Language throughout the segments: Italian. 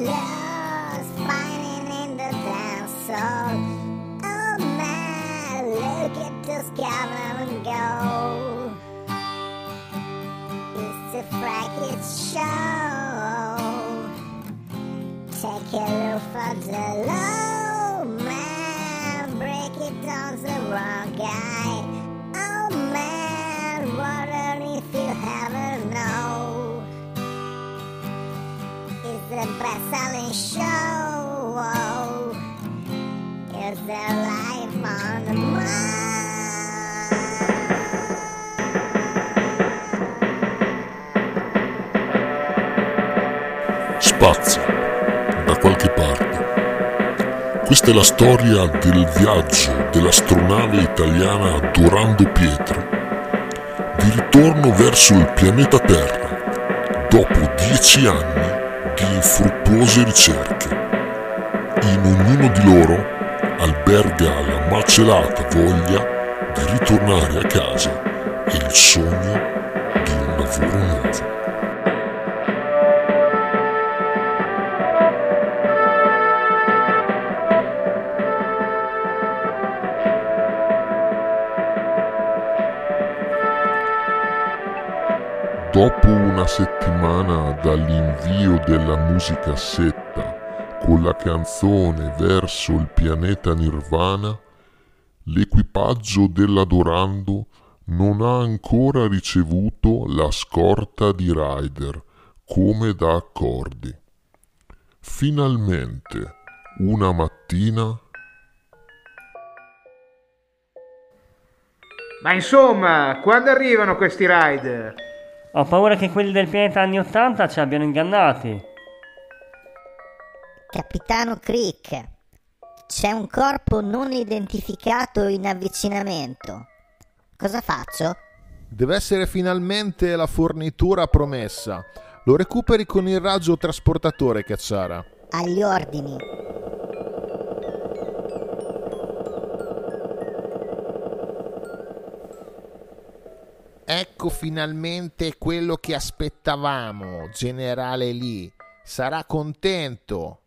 lost, fighting in the dance hall. Oh man, look at this and go. It's a fracket show. Take a look for the low man, break it down the wrong The best-selling show. It's their life on the mind. spazia da qualche parte. Questa è la storia del viaggio dell'astronave italiana Dorando Pietro, di ritorno verso il pianeta Terra, dopo dieci anni infruttuose ricerche. In ognuno di loro alberga la macelata voglia di ritornare a casa e il sogno di un lavoro nuovo. Dopo una settimana dall'invio della musicassetta con la canzone verso il pianeta Nirvana, l'equipaggio dell'Adorando non ha ancora ricevuto la scorta di Ryder come da accordi. Finalmente, una mattina, Ma insomma, quando arrivano questi rider? Ho paura che quelli del pianeta anni 80 ci abbiano ingannati. Capitano Crick, c'è un corpo non identificato in avvicinamento. Cosa faccio? Deve essere finalmente la fornitura promessa. Lo recuperi con il raggio trasportatore, Cacciara. Agli ordini. Ecco finalmente quello che aspettavamo, generale Lee. Sarà contento.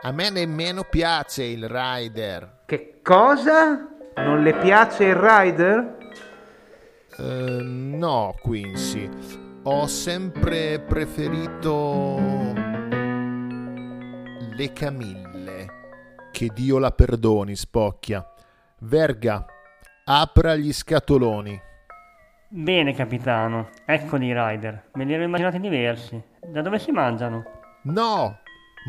A me nemmeno piace il rider. Che cosa? Non le piace il rider? Eh, no, Quincy. Ho sempre preferito le Camille. Che Dio la perdoni, spocchia. Verga, apra gli scatoloni. Bene, capitano. Eccoli i rider. Me li ero immaginati diversi. Da dove si mangiano? No,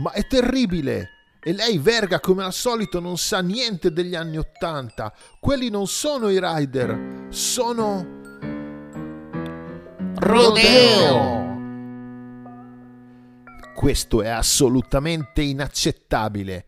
ma è terribile. E lei, Verga, come al solito, non sa niente degli anni Ottanta. Quelli non sono i rider, sono... Rodeo! Questo è assolutamente inaccettabile.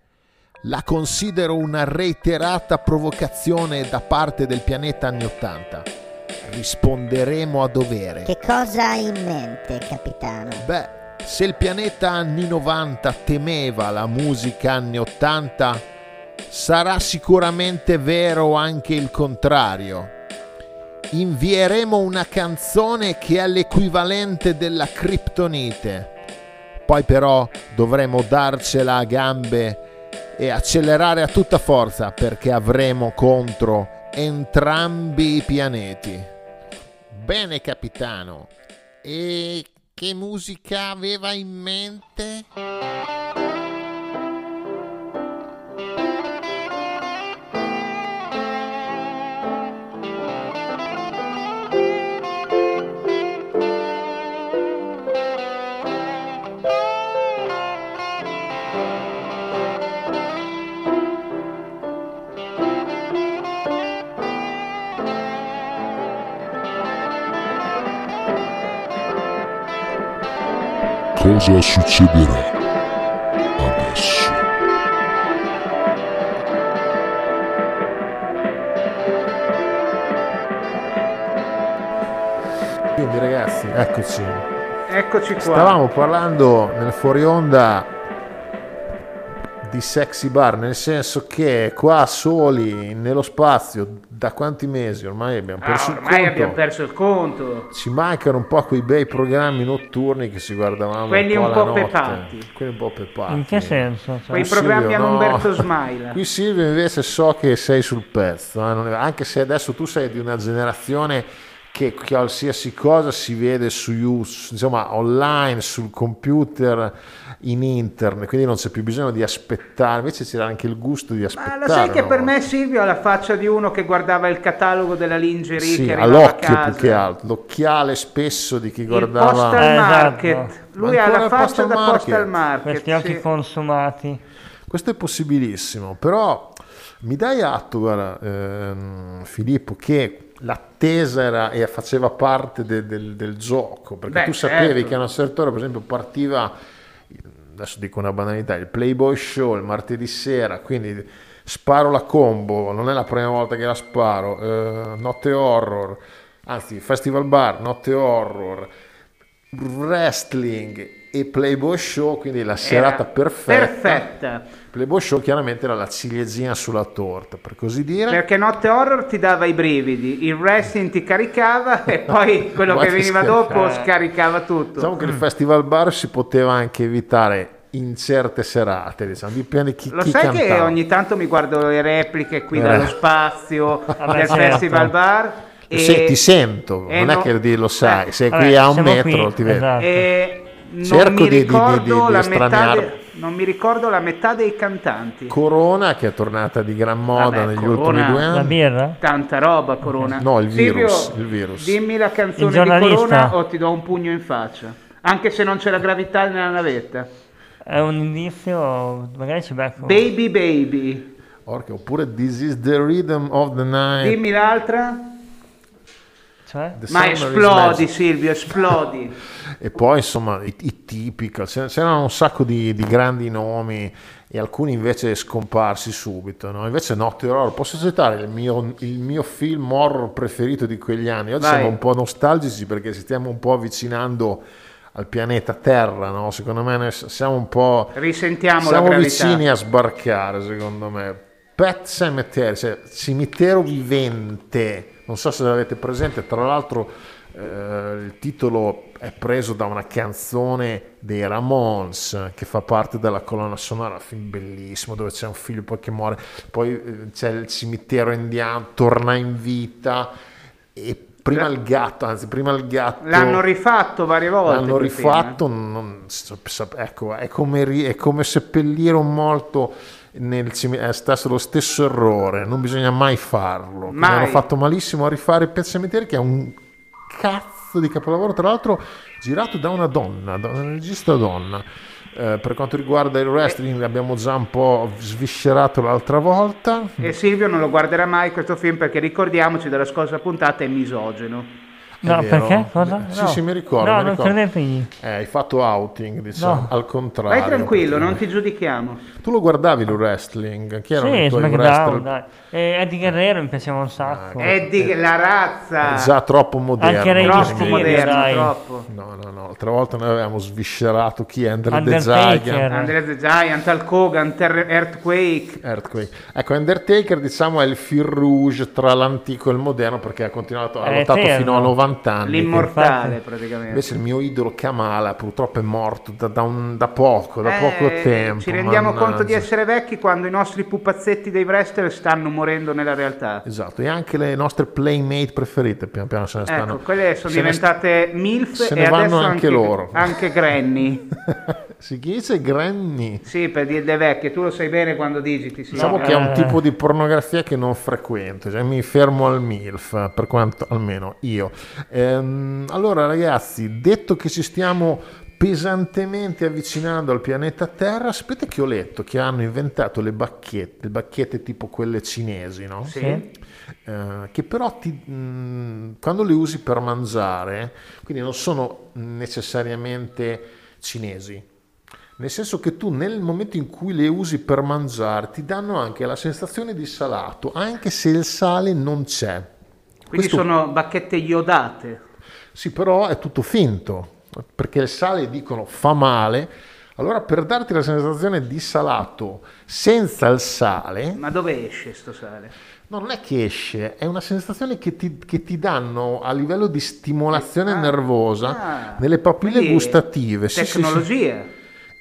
La considero una reiterata provocazione da parte del pianeta anni Ottanta. Risponderemo a dovere. Che cosa hai in mente, capitano? Beh, se il pianeta anni 90 temeva la musica anni 80, sarà sicuramente vero anche il contrario. Invieremo una canzone che è l'equivalente della criptonite. Poi però dovremo darcela a gambe e accelerare a tutta forza perché avremo contro entrambi i pianeti. Bene, capitano. E che musica aveva in mente? Cosa succederà adesso. Quindi ragazzi, eccoci. Eccoci qua. Stavamo parlando nel fuori onda di sexy bar, nel senso che qua soli nello spazio da quanti mesi ormai abbiamo Ah, perso il ormai conto. abbiamo perso il conto. Ci mancano un po' quei bei programmi notturni che si guardavamo Quelli un po', un po' pepati. Quelli un po' pepati. In che senso? Cioè, Quei Silvio, programmi a no. Umberto Smaila. Qui Silvio invece so che sei sul pezzo, eh, anche se adesso tu sei di una generazione che qualsiasi cosa si vede su insomma online, sul computer, in internet, quindi non c'è più bisogno di aspettare, invece c'era anche il gusto di Ma aspettare. lo sai che per me Silvio ha la faccia di uno che guardava il catalogo della lingerie sì, che arrivava a all'occhio casa. più che altro, l'occhiale spesso di chi Il guardava postal Eh, esatto. market. Lui ha la il faccia postal da market? postal market. Questi occhi sì. consumati. Questo è possibilissimo, però mi dai atto, guarda, ehm, Filippo, che l'attesa era, e faceva parte de- del, del gioco, perché Beh, tu sapevi certo. che a una certa ora, per esempio, partiva, adesso dico una banalità, il Playboy Show il martedì sera, quindi sparo la combo, non è la prima volta che la sparo, eh, notte horror, anzi, festival bar, notte horror, wrestling e Playboy Show, quindi la serata Era perfetta. Perfetta. Playboy Show chiaramente era la ciliegina sulla torta, per così dire. Perché Notte Horror ti dava i brividi, il wrestling ti caricava e poi quello che veniva scaricava. dopo scaricava tutto. Diciamo che il festival bar si poteva anche evitare in certe serate, diciamo, dipende chi, Lo chi sai cantava. che ogni tanto mi guardo le repliche qui Eh. dallo spazio del certo. Festival Bar e, Se ti sento, e non è no- che di- lo sai, eh, sei Vabbè, qui a un metro, qui, ti vedo. esatto. e Cerco mi di- di- di- ricordo di- di la metà estraniare. de- non mi ricordo la metà dei cantanti. Corona che è tornata di gran moda Vabbè, negli Corona- ultimi due La anni. birra? Tanta roba, Corona. No, il virus, Silvio, il virus. Dimmi la canzone di. Corona o ti do un pugno in faccia. Anche se non c'è la gravità nella navetta. È un indizio, magari ci becco. Baby Baby. Orca, oppure This is the rhythm of the night. Dimmi l'altra. Cioè? Ma esplodi. Silvio, esplodi. E poi insomma i, i typical, c'è- c'erano un sacco di, di grandi nomi e alcuni invece scomparsi subito. No? Invece Notte Horror, posso citare il mio, il mio film horror preferito di quegli anni? Oggi Vai. siamo un po' nostalgici perché ci stiamo un po' avvicinando al pianeta Terra, no? secondo me siamo un po' Risentiamo la siamo vicini a sbarcare secondo me. Pet Cemetery, cioè cimitero vivente, non so se l'avete presente, tra l'altro eh, il titolo è preso da una canzone dei Ramones che fa parte della colonna sonora, un film bellissimo dove c'è un figlio poi che muore, poi eh, c'è il cimitero indiano, torna in vita e prima il gatto, anzi prima il gatto... L'hanno rifatto varie volte. L'hanno film, eh. rifatto, non ecco, è come, è come seppellire un morto nel cime- è stato lo stesso errore, non bisogna mai farlo. Mai. Hanno fatto malissimo a rifare Pet Cemetery che è un cazzo di capolavoro, tra l'altro girato da una donna, da una regista donna. Eh, per quanto riguarda il wrestling abbiamo già un po' sviscerato l'altra volta. E Silvio non lo guarderà mai questo film perché ricordiamoci della scorsa puntata è misogeno. No, vero. perché? Cosa? Sì, No. sì, mi ricordo. No, mi non ricordo. credetegli. Eh, hai fatto outing, diciamo, No. al contrario. Vai tranquillo, non ti giudichiamo. Tu lo guardavi il wrestling? Chi erano Sì, i tuoi SmackDown, wrestler? dai. E Eddie Guerrero mi piaceva un sacco. Eddie, la razza. È già troppo moderno. Anche per troppo Mysterio, moderno, dai. troppo. No, no, no. L'altra volta noi avevamo sviscerato chi è Andre the. Giant. Andre the Giant, Hulk Hogan, Ter- Earthquake. Earthquake. Ecco, Undertaker diciamo è il fil rouge tra l'antico e il moderno perché ha continuato, ha È lottato eterno. fino a 90 anni. L'immortale infatti- praticamente. Invece il mio idolo Kamala purtroppo è morto da, da un- da poco, da Eh, poco tempo. Ci rendiamo mannaggia. conto di essere vecchi quando i nostri pupazzetti dei wrestler stanno morendo nella realtà. Esatto, e anche le nostre playmate preferite piano piano se ne stanno. Ecco, quelle sono se ne diventate MILF se e ne vanno anche anche, loro. anche Granny. si dice Granny. sì, per dire le vecchie, tu lo sai bene quando digiti. Sì. Diciamo No, che è un eh. tipo di pornografia che non frequento, cioè mi fermo al MILF, per quanto almeno io. Ehm, allora ragazzi, detto che ci stiamo pesantemente avvicinando al pianeta Terra, sapete che ho letto che hanno inventato le bacchette, le bacchette tipo quelle cinesi, no? Sì. Eh, che però ti- mh, quando le usi per mangiare, quindi non sono necessariamente cinesi, nel senso che tu nel momento in cui le usi per mangiare ti danno anche la sensazione di salato, anche se il sale non c'è. Quindi Questo- sono bacchette iodate. Sì, però è tutto finto, perché il sale dicono fa male, Allora, per darti la sensazione di salato senza il sale, Ma dove esce sto sale? no, non è che esce, è una sensazione che ti, che ti danno a livello di stimolazione Ah, nervosa ah, nelle papille gustative. Sì, sì, sì.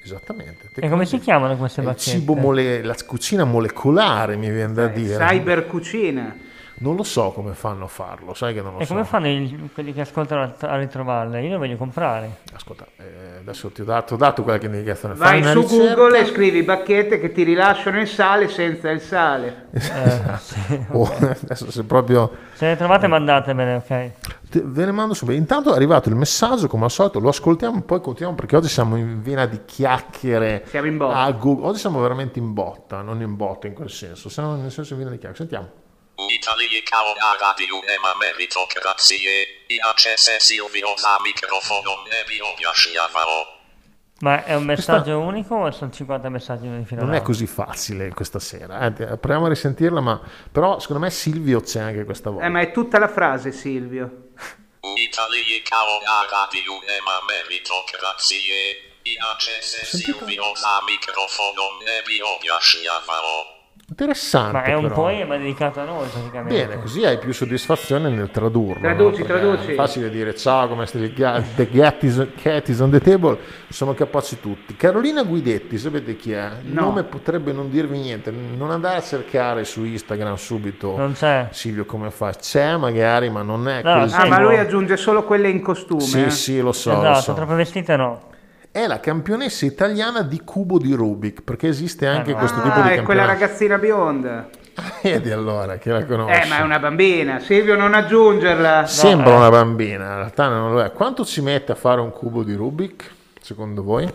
Tecnologia. Esattamente. E come si chiamano queste bacchette? cibo mole- la cucina molecolare, mi viene da dire. Cyber cucina. Non lo so come fanno a farlo, sai che non lo E so. come fanno i- quelli che ascoltano a, ritrovarle? Io le voglio comprare. Ascolta, eh, adesso ti ho dato, dato quella che mi hai chiesto. Fai Vai su ricerca. Google e scrivi bacchette che ti rilasciano il sale senza il sale. Oh, adesso se proprio Se le trovate mandatemele, ok? Ve ne mando subito. Intanto è arrivato il messaggio, come al solito, lo ascoltiamo, poi continuiamo perché oggi siamo in vena di chiacchiere. Siamo in botta. a Google. Oggi siamo veramente in botta, non in botta in quel senso, siamo nel senso in vena di chiacchiere. Sentiamo. Italia a radio Ema meritocrazie, piace Silvio za microfono e mi piaceva. Ma è un messaggio unico o sono 50 messaggi? Non è così facile questa sera, eh. Proviamo a risentirla, ma però secondo me Silvio c'è anche questa volta. Eh, ma è tutta la frase, Silvio. Italia a radio Ema meritocrazie, piace Silvio za microfono e mi piaceva. Interessante. Ma è un però. poema dedicato a noi praticamente. Bene, così hai più soddisfazione nel tradurlo. Traduci, no? Traduci. È facile dire ciao, come stai? The cat is, cat is on the table. Sono capaci tutti. Carolina Guidetti, sapete chi è? Il No. nome potrebbe non dirvi niente. Non andare a cercare su Instagram subito. Non c'è. Silvio come fa? C'è magari, ma non è No, così. Ah, ma lui aggiunge solo quelle in costume. Sì, eh? sì, lo so. lo esatto, so. troppe vestite no. È la campionessa italiana di cubo di Rubik, perché esiste anche no. questo tipo Ah, di è quella campionato. ragazzina bionda. Vedi allora, che la conosci. Eh, ma è una bambina. Silvio, non aggiungerla. Sembra eh. una bambina, in realtà non lo è. Quanto ci mette a fare un cubo di Rubik, secondo voi?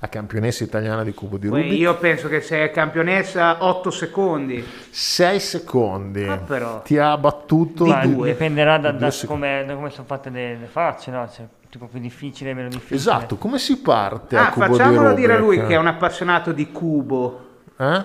La campionessa italiana di cubo di Poi Rubik? Io penso che se è campionessa 8 secondi. 6 secondi. Ah, però. Ti ha battuto di- due. dipenderà da, da secondi. come, da come sono fatte le, le facce, no? Cioè, tipo più difficile, meno difficile. Esatto, come si parte Ah, a cubo di facciamolo dire a lui che è un appassionato di cubo. Eh?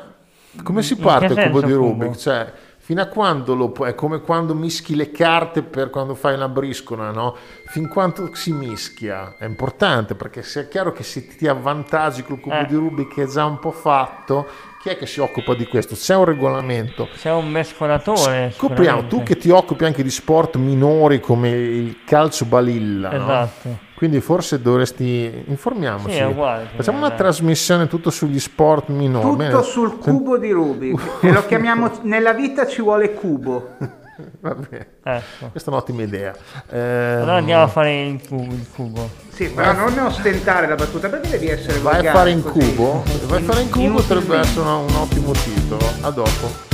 Come si parte a cubo di cubo? Rubik? Cioè, fino a quando lo puoi? È come quando mischi le carte per quando fai una briscola, no? Fin quanto si mischia? È importante perché se è chiaro che se ti avvantaggi col cubo Eh. di Rubik che è già un po' fatto, chi è che si occupa di questo? C'è un regolamento. C'è un mescolatore. Scopriamo, tu che ti occupi anche di sport minori come il calcio balilla, no? Esatto. Quindi forse dovresti informiamoci. Sì, è uguale, Facciamo una trasmissione tutto sugli sport minori. Tutto Bene. sul cubo di Rubik. e lo chiamiamo Nella vita ci vuole cubo. Va bene. Ecco. Questa è un'ottima idea. Ehm, Allora andiamo a fare il cubo. Il cubo. Sì, però non ostentare la battuta perché devi essere Vai a fare in così? cubo? Vai a fare in cubo potrebbe essere un ottimo titolo. A dopo.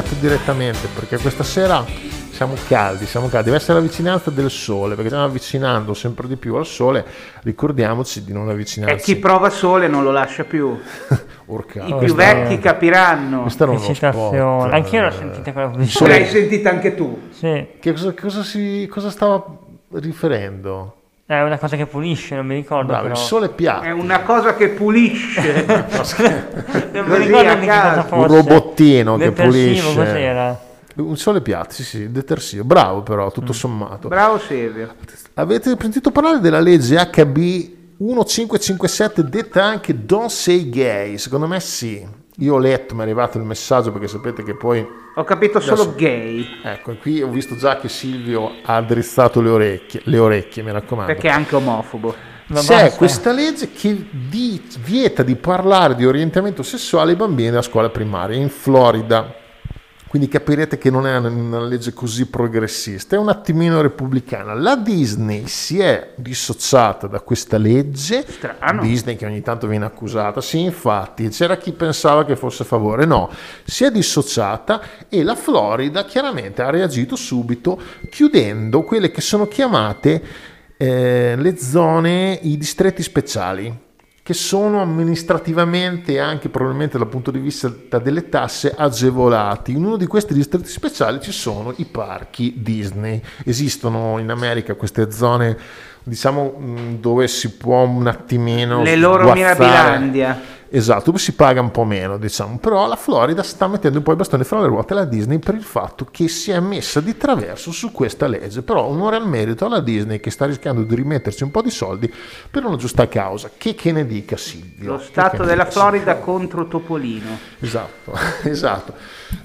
Detto direttamente perché questa sera siamo caldi, siamo caldi. Deve essere la vicinanza del sole perché stiamo avvicinando sempre di più al sole. Ricordiamoci di non E avvicinarci. chi prova sole non lo lascia più. Urca. I più questa- vecchi capiranno. Questo era uno spot. Anch'io l'ho sentita quella l'hai sentita anche tu. Sì. Che cosa, cosa si, cosa stava riferendo? È una cosa che pulisce, non mi ricordo Bravo, il però. sole È piatto. una cosa che pulisce. Non mi ricordo che cosa fosse. Un robottino che pulisce. cos'era? Un sole piatto, sì, sì, detersivo. Bravo però, Mm. tutto sommato. Bravo Silvio. Avete sentito parlare della legge HB 1557 detta anche Don't Say Gay? Secondo me sì. Io ho letto, mi è arrivato il messaggio perché sapete che poi... Ho capito solo Adesso- gay. Ecco, qui ho visto già che Silvio ha drizzato le orecchie, le orecchie mi raccomando. Perché è anche omofobo. Ma C'è basta. questa legge che di- vieta di parlare di orientamento sessuale ai bambini della scuola primaria in Florida. Quindi capirete che non è una, legge così progressista, è un attimino repubblicana. La Disney si è dissociata da questa legge. Strano. Disney che ogni tanto viene accusata, sì, infatti, c'era chi pensava che fosse a favore, no, si è dissociata e la Florida chiaramente ha reagito subito chiudendo quelle che sono chiamate eh, le zone, i distretti speciali che sono amministrativamente e anche probabilmente dal punto di vista delle tasse agevolati. In uno di questi distretti speciali ci sono i parchi Disney. Esistono in America queste zone, diciamo, dove si può un attimino Le loro sguazzare. Mirabilandia. Esatto, dove si paga un po' meno, diciamo. Però la Florida sta mettendo un po' i bastoni fra le ruote alla Disney per il fatto che si è messa di traverso su questa legge. Però onore al merito alla Disney che sta rischiando di rimetterci un po' di soldi per una giusta causa. Che, che ne dica Silvio? Lo stato della Florida contro Topolino. Esatto, esatto.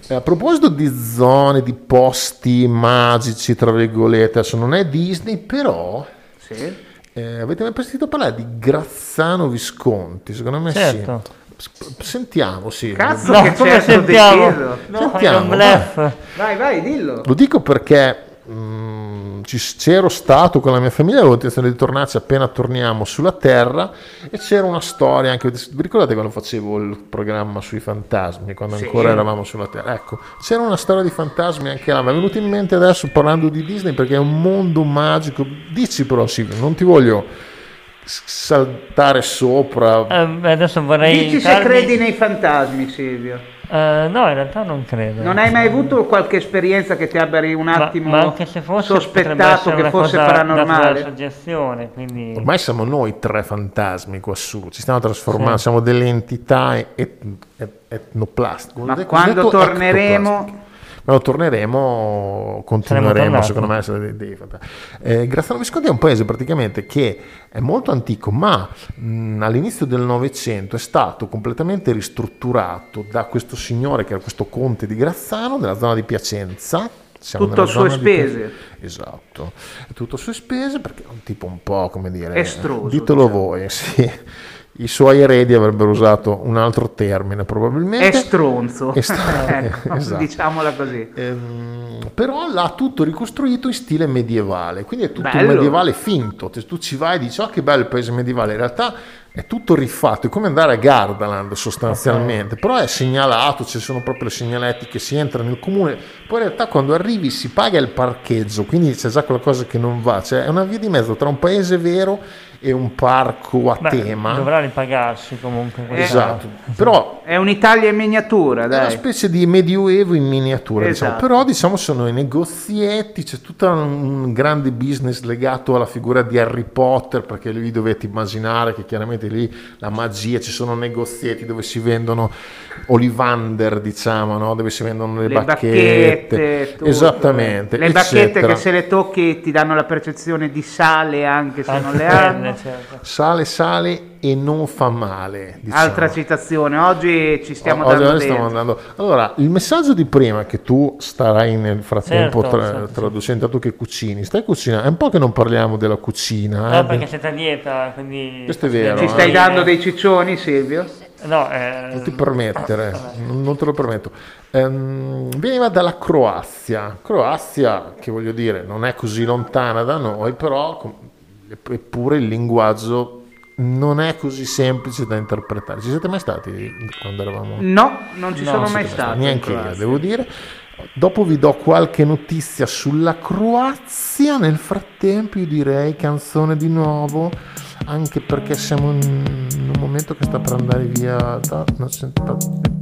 Eh, a proposito di zone, di posti magici, tra virgolette, adesso non è Disney, però Sì. Eh, avete mai sentito parlare di Grazzano Visconti? Secondo me Certo. sì. Sentiamo, sì. Cazzo No, che come certo sentiamo? deciso. No, Sentiamo, è un bluff. Vai, vai, dillo. Lo dico perché mm, ci- c'ero stato con la mia famiglia, avevo intenzione di tornarci appena torniamo sulla Terra e c'era una storia anche, vi ricordate quando facevo il programma sui fantasmi, quando Sì. ancora eravamo sulla Terra? Ecco, c'era una storia di fantasmi anche là, mi è venuto in mente adesso parlando di Disney perché è un mondo magico, dici però Silvio, non ti voglio saltare sopra, Eh, adesso vorrei... Dici se credi nei fantasmi, Silvio. Eh, no, in realtà non credo. Non hai mai avuto qualche esperienza che ti abbia un Ma- attimo ma, anche se fosse sospettato che fosse paranormale? suggestione, quindi... ormai siamo noi tre fantasmi qua su, ci stiamo trasformando, Sì. siamo delle entità et- et- etnoplastiche. Ma quando torneremo-? Quando torneremo continueremo secondo me a essere dei. Eh, Graziano Visconti è un paese praticamente che è molto antico ma mh, all'inizio del Novecento è stato completamente ristrutturato da questo signore che era questo conte di Grazzano della zona di Piacenza Siamo Tutto a sue zona di- spese. Esatto, tutto a sue spese perché è un tipo un po' come dire... Estroso, Ditelo diciamo. voi, sì. I suoi eredi avrebbero usato un altro termine probabilmente. È stronzo. È str- Ecco, esatto. Diciamola così. Ehm, però l'ha tutto ricostruito in stile medievale, quindi è tutto un medievale finto. Tu ci vai e dici, oh che bello il paese medievale, in realtà è tutto rifatto, è come andare a Gardaland sostanzialmente, però è segnalato, ci sono proprio le segnalette che si entra nel comune, poi in realtà quando arrivi si paga il parcheggio, quindi c'è già qualcosa che non va, cioè è una via di mezzo tra un paese vero e un parco a Beh, tema. Dovrà ripagarsi comunque. Esatto, però È un'Italia in miniatura, è una dai. specie di medioevo in miniatura, diciamo. Esatto. però diciamo sono i negozietti, c'è tutto un grande business legato alla figura di Harry Potter, perché lì dovete immaginare che chiaramente lì la magia, ci sono negozietti dove si vendono Olivander, diciamo, no? dove si vendono le, Le bacchette. bacchette. Esattamente. Le bacchette eccetera. che se le tocchi ti danno la percezione di sale anche se Anche non le quelle, hanno. certo. Sale, sale e non fa male. Diciamo. Altra citazione, oggi ci stiamo Oggi dando stiamo andando- Allora, il messaggio di prima che tu starai nel frattempo Certo, tra- certo, traducendo, tu che cucini, stai cucinando, è un po' che non parliamo della cucina. No, eh, perché siete a dieta, quindi... Questo è vero, Ci eh. stai dando dei ciccioni, Silvio? No, eh, Non ti permettere, non, te lo permetto. Ehm, veniva dalla Croazia, Croazia che voglio dire non è così lontana da noi, però eppure il linguaggio non è così semplice da interpretare. Ci siete mai stati quando eravamo? No, non ci no, sono mai stati. Neanche io, devo dire. Dopo vi do qualche notizia sulla Croazia. Nel frattempo, io direi canzone di nuovo, anche perché siamo in un momento che sta per andare via da 170.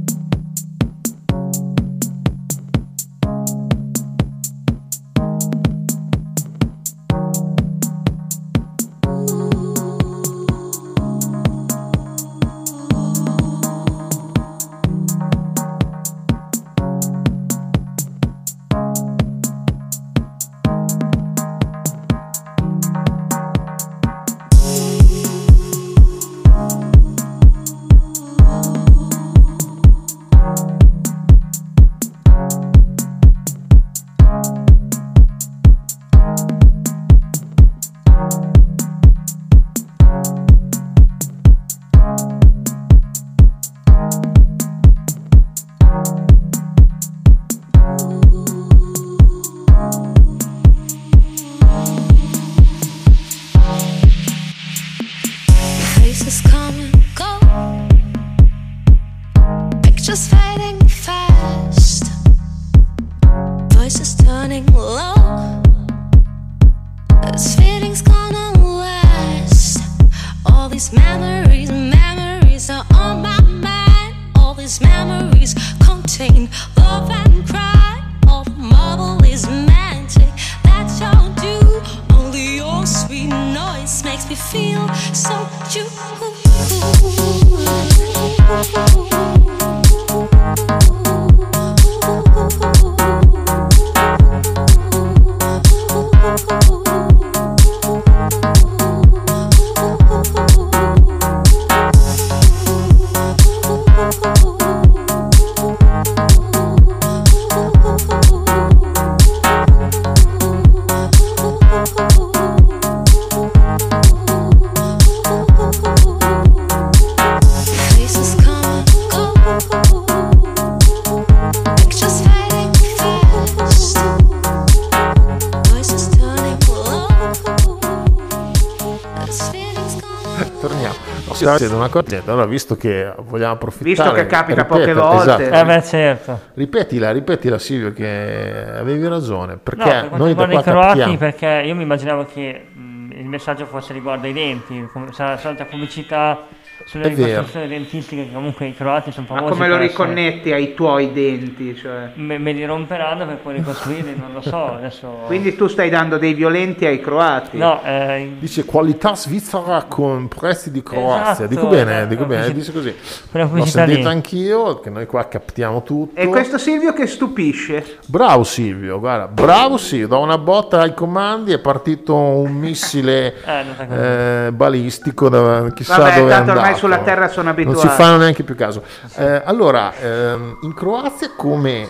Una cosa. Allora, visto che vogliamo approfittare. Visto che capita poche ripeta- volte. esatto. Eh beh, certo. Ripetila, ripetila Silvio che avevi ragione, No, perché per quanto noi da riguarda qua i croati, perché io mi immaginavo che mh, il messaggio fosse riguardo ai denti, sarà solita pubblicità sulle È vero. ricostruzioni dentistiche, che comunque i croati sono Ma famosi. come lo per essere- riconnetti ai tuoi denti? Cioè? Me, me li romperanno per poi ricostruirli, non lo so. Adesso... Quindi tu stai dando dei violenti ai croati? No, eh, Dice qualità svizzera con prezzi di Croazia. Esatto, dico bene, esatto. dico bene, dice così. L'ho sentita lì. anch'io, che noi qua captiamo tutto. E questo Silvio che stupisce. Bravo Silvio, guarda, bravo Silvio, da una botta ai comandi è partito un missile Eh, eh, balistico, da, chissà Vabbè, dove è tanto ormai sulla terra sono Non abituati. ci fanno neanche più caso. Eh, allora, ehm, in Croazia come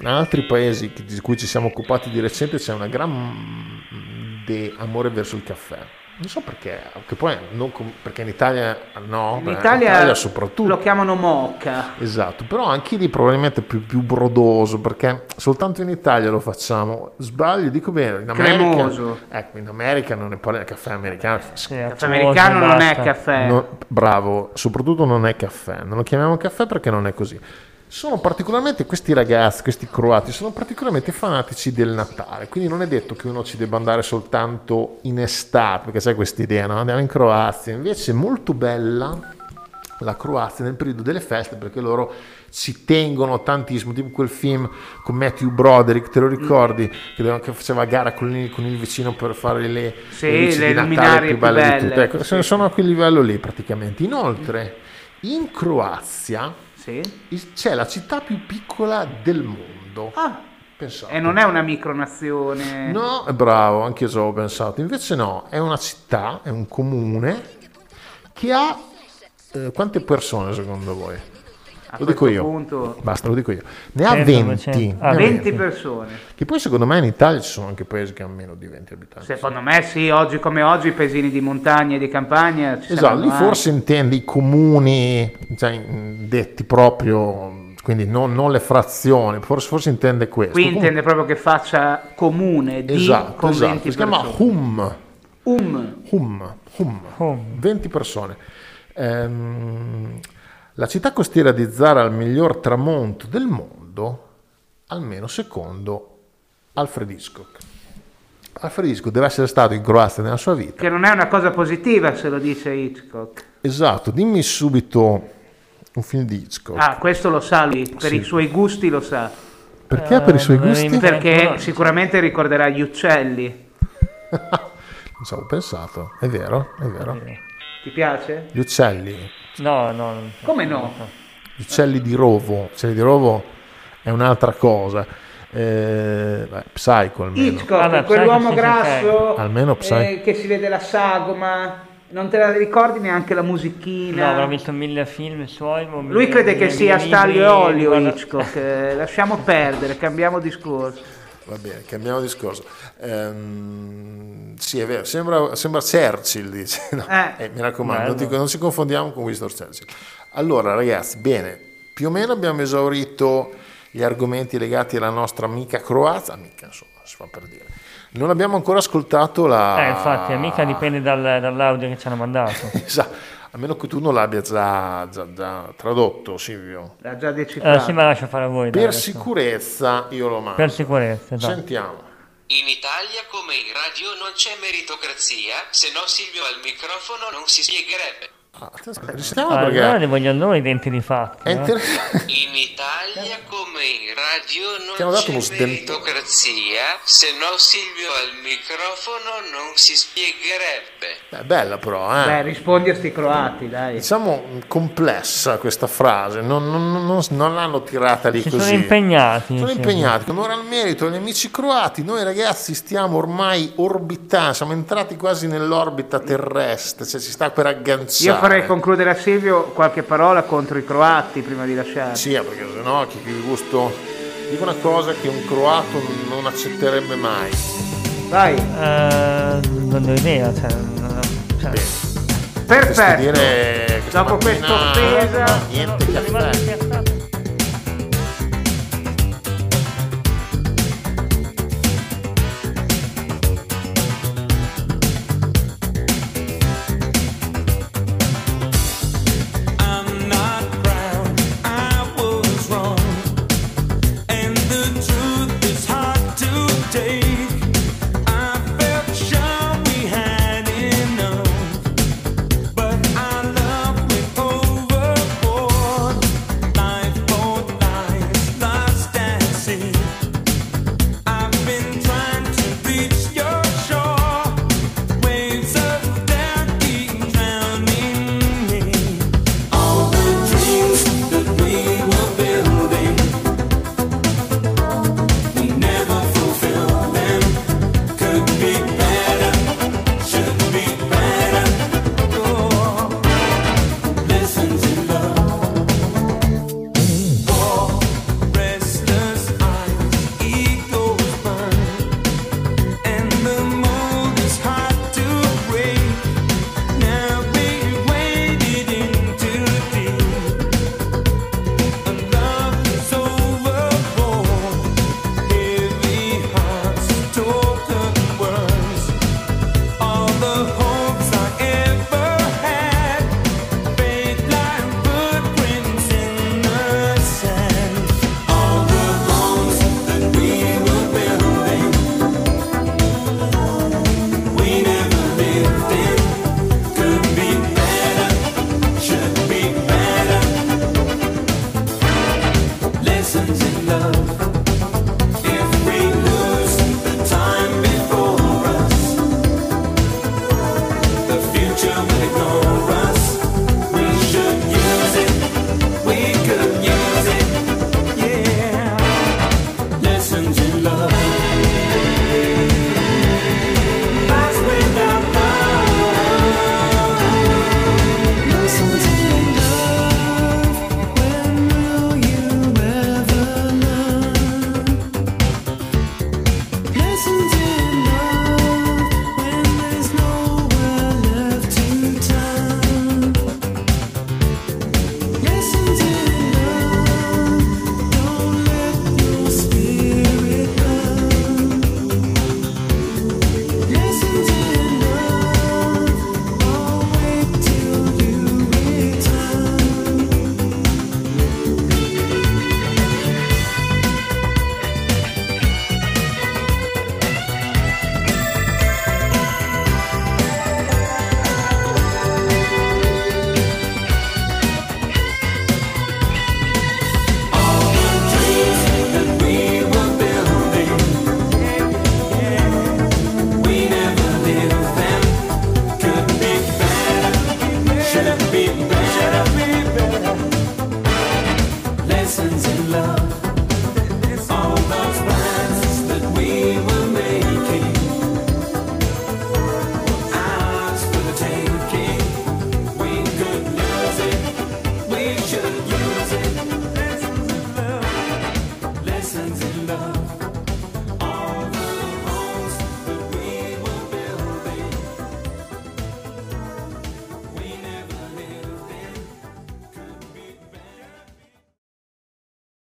in altri paesi di cui ci siamo occupati di recente c'è una grande amore verso il caffè. Non so perché, che poi non perché in Italia no, In beh, Italia, soprattutto. lo chiamano mocca. Esatto, però anche lì probabilmente è più, più brodoso perché soltanto in Italia lo facciamo. Sbaglio, dico bene, in America, Cremoso. ecco, in America non ne parla il caffè americano. sì, caffè americano non è basta. caffè. Non- bravo, soprattutto non è caffè, non lo chiamiamo caffè perché non è così. Sono particolarmente questi ragazzi, questi croati, sono particolarmente fanatici del Natale, quindi non è detto che uno ci debba andare soltanto in estate, perché c'è questa idea, no? andiamo in Croazia, invece è molto bella la Croazia nel periodo delle feste perché loro ci tengono tantissimo, tipo quel film con Matthew Broderick, te lo ricordi? Che, faceva gara con il, con il vicino per fare le, Sì, luci le di Natale più belle, di belle. tutte. Ecco, sì. sono a quel livello lì praticamente. Inoltre, in Croazia Sì. c'è la città più piccola del mondo. Ah, Pensate. e non è una micronazione. No, è bravo, anche io ci avevo pensato. Invece no, è una città, è un comune che ha eh, quante persone secondo voi? A Lo dico questo io. punto Basta, lo dico io. Ne ha 100, 20. 200. ne ha 20 20. persone. Che poi secondo me in Italia ci sono anche paesi che hanno meno di 20 abitanti. Secondo me sì, oggi come oggi i paesini di montagna e di campagna ci Esatto, lì anche. forse intende i comuni cioè, mh, detti proprio, quindi non, non le frazioni, forse, forse intende questo. Qui Comunque- intende proprio che faccia comune di esatto, con esatto. 20 Si chiama persone. HUM, Um. Hum, Hum, Hum. 20 persone. Ehm, la città costiera di Zara al miglior tramonto del mondo, almeno secondo Alfred Hitchcock. Alfred Hitchcock deve essere stato in Croazia nella sua vita. Che non è una cosa positiva se lo dice Hitchcock. Esatto, dimmi subito un film di Hitchcock. Ah, questo lo sa lui, per Sì. i suoi gusti lo sa. Perché per i suoi non gusti? Perché sicuramente ricorderà gli uccelli. Non ci avevo pensato, è vero, è vero. Ti piace? Gli uccelli, No, no. non- Come no? gli uccelli di rovo, gli uccelli di rovo è un'altra cosa. Eh, beh, Psycho almeno. Hitchcock, Vabbè, quell'uomo Psycho, sì, grasso Almeno Psycho. eh, che si vede la sagoma. Non te la ricordi neanche la musichina? No, avrò visto mille film suoi. Lui crede che sia libri, staglio e olio guarda- Hitchcock. eh, lasciamo perdere, cambiamo discorso. Va bene, cambiamo discorso. Ehm, sì, è vero, sembra, sembra Churchill, dice. No, Eh. eh, mi raccomando, non, non ci confondiamo con Winston Churchill. Allora, ragazzi, bene, più o meno abbiamo esaurito gli argomenti legati alla nostra amica croata, amica insomma, si fa per dire. Non abbiamo ancora ascoltato la... Eh, infatti, mica dipende dal- dall'audio che ci hanno mandato. Esatto, a meno che tu non l'abbia già, già- già tradotto, Silvio. L'ha già Eh, decifrato. sì, ma lascio fare a voi. dai, Per adesso. sicurezza io lo mando. Per sicurezza, esatto. Sentiamo. In Italia come in radio non c'è meritocrazia, se no Silvio al microfono non si spiegherebbe. Ah, attenzione, risentiamo Ah, perché allora ne voglio allora i denti di fatti. è eh. interessante. In Italia come in radio Ti hanno non dato uno meritocrazia, se no Silvio al microfono non si spiegherebbe. È bella però, eh. Beh, rispondi a sti croati, dai. diciamo complessa questa frase, non, non- non- non l'hanno tirata lì Si così. sono impegnati. Sono impegnati, con ora al merito agli amici croati, noi ragazzi stiamo ormai orbitando, siamo entrati quasi nell'orbita terrestre, cioè ci sta per agganciare. Io farei concludere a Silvio qualche parola contro i croati prima di lasciare. Sì, eh, perché sennò chi chi gusto... Dico una cosa che un croato non accetterebbe mai. Vai, Eh, non ho idea. Cioè, cioè, perfetto. dire questa Dopo questa offesa- Niente caffè.